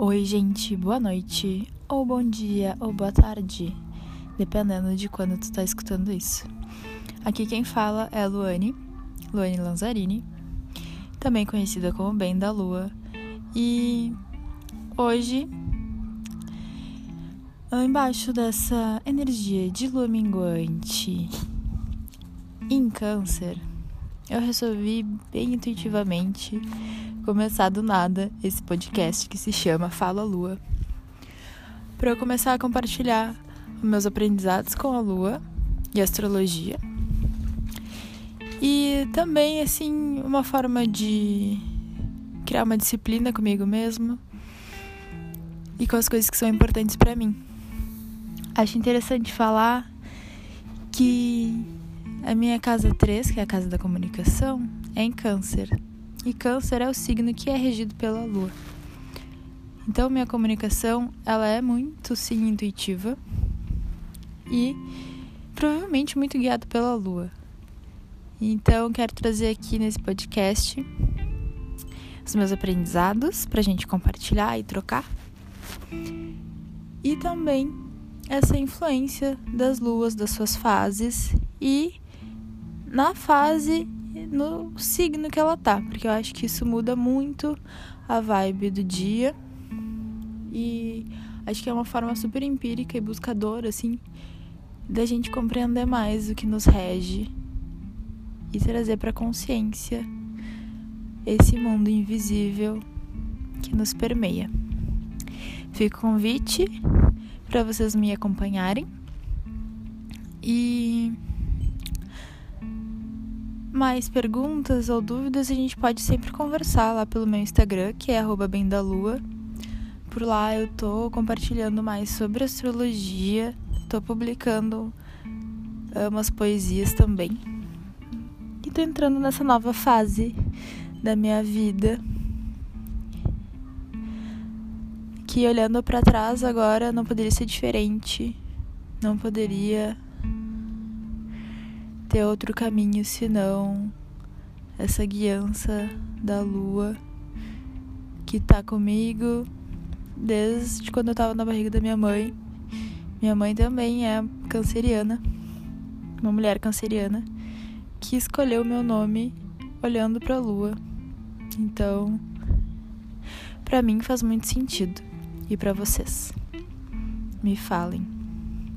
Oi, gente, boa noite, ou bom dia, ou boa tarde, dependendo de quando tu tá escutando isso. Aqui quem fala é a Luane, Luane Lanzarini, também conhecida como Bem da Lua, e hoje, embaixo dessa energia de lua minguante em Câncer, eu resolvi bem intuitivamente começar do nada esse podcast que se chama Fala Lua. Para eu começar a compartilhar meus aprendizados com a lua e astrologia. E também, assim, uma forma de criar uma disciplina comigo mesmo e com as coisas que são importantes para mim. Acho interessante falar que a minha casa 3, que é a casa da comunicação, é em Câncer. E Câncer é o signo que é regido pela Lua. Então, minha comunicação, ela é muito sim intuitiva e provavelmente muito guiada pela Lua. Então, quero trazer aqui nesse podcast os meus aprendizados para a gente compartilhar e trocar. E também essa influência das luas, das suas fases e na fase no signo que ela tá, porque eu acho que isso muda muito a vibe do dia. E acho que é uma forma super empírica e buscadora, assim, da gente compreender mais o que nos rege e trazer para consciência esse mundo invisível que nos permeia. Fica o convite para vocês me acompanharem e mais perguntas ou dúvidas, a gente pode sempre conversar lá pelo meu Instagram, que é @bendalua. Por lá eu tô compartilhando mais sobre astrologia, tô publicando ah, umas poesias também. E tô entrando nessa nova fase da minha vida. Que olhando para trás agora não poderia ser diferente. Não poderia ter outro caminho senão essa guiança da lua que tá comigo desde quando eu tava na barriga da minha mãe. Minha mãe também é canceriana, uma mulher canceriana que escolheu meu nome olhando para a lua. Então, para mim faz muito sentido e para vocês. Me falem.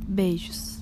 Beijos.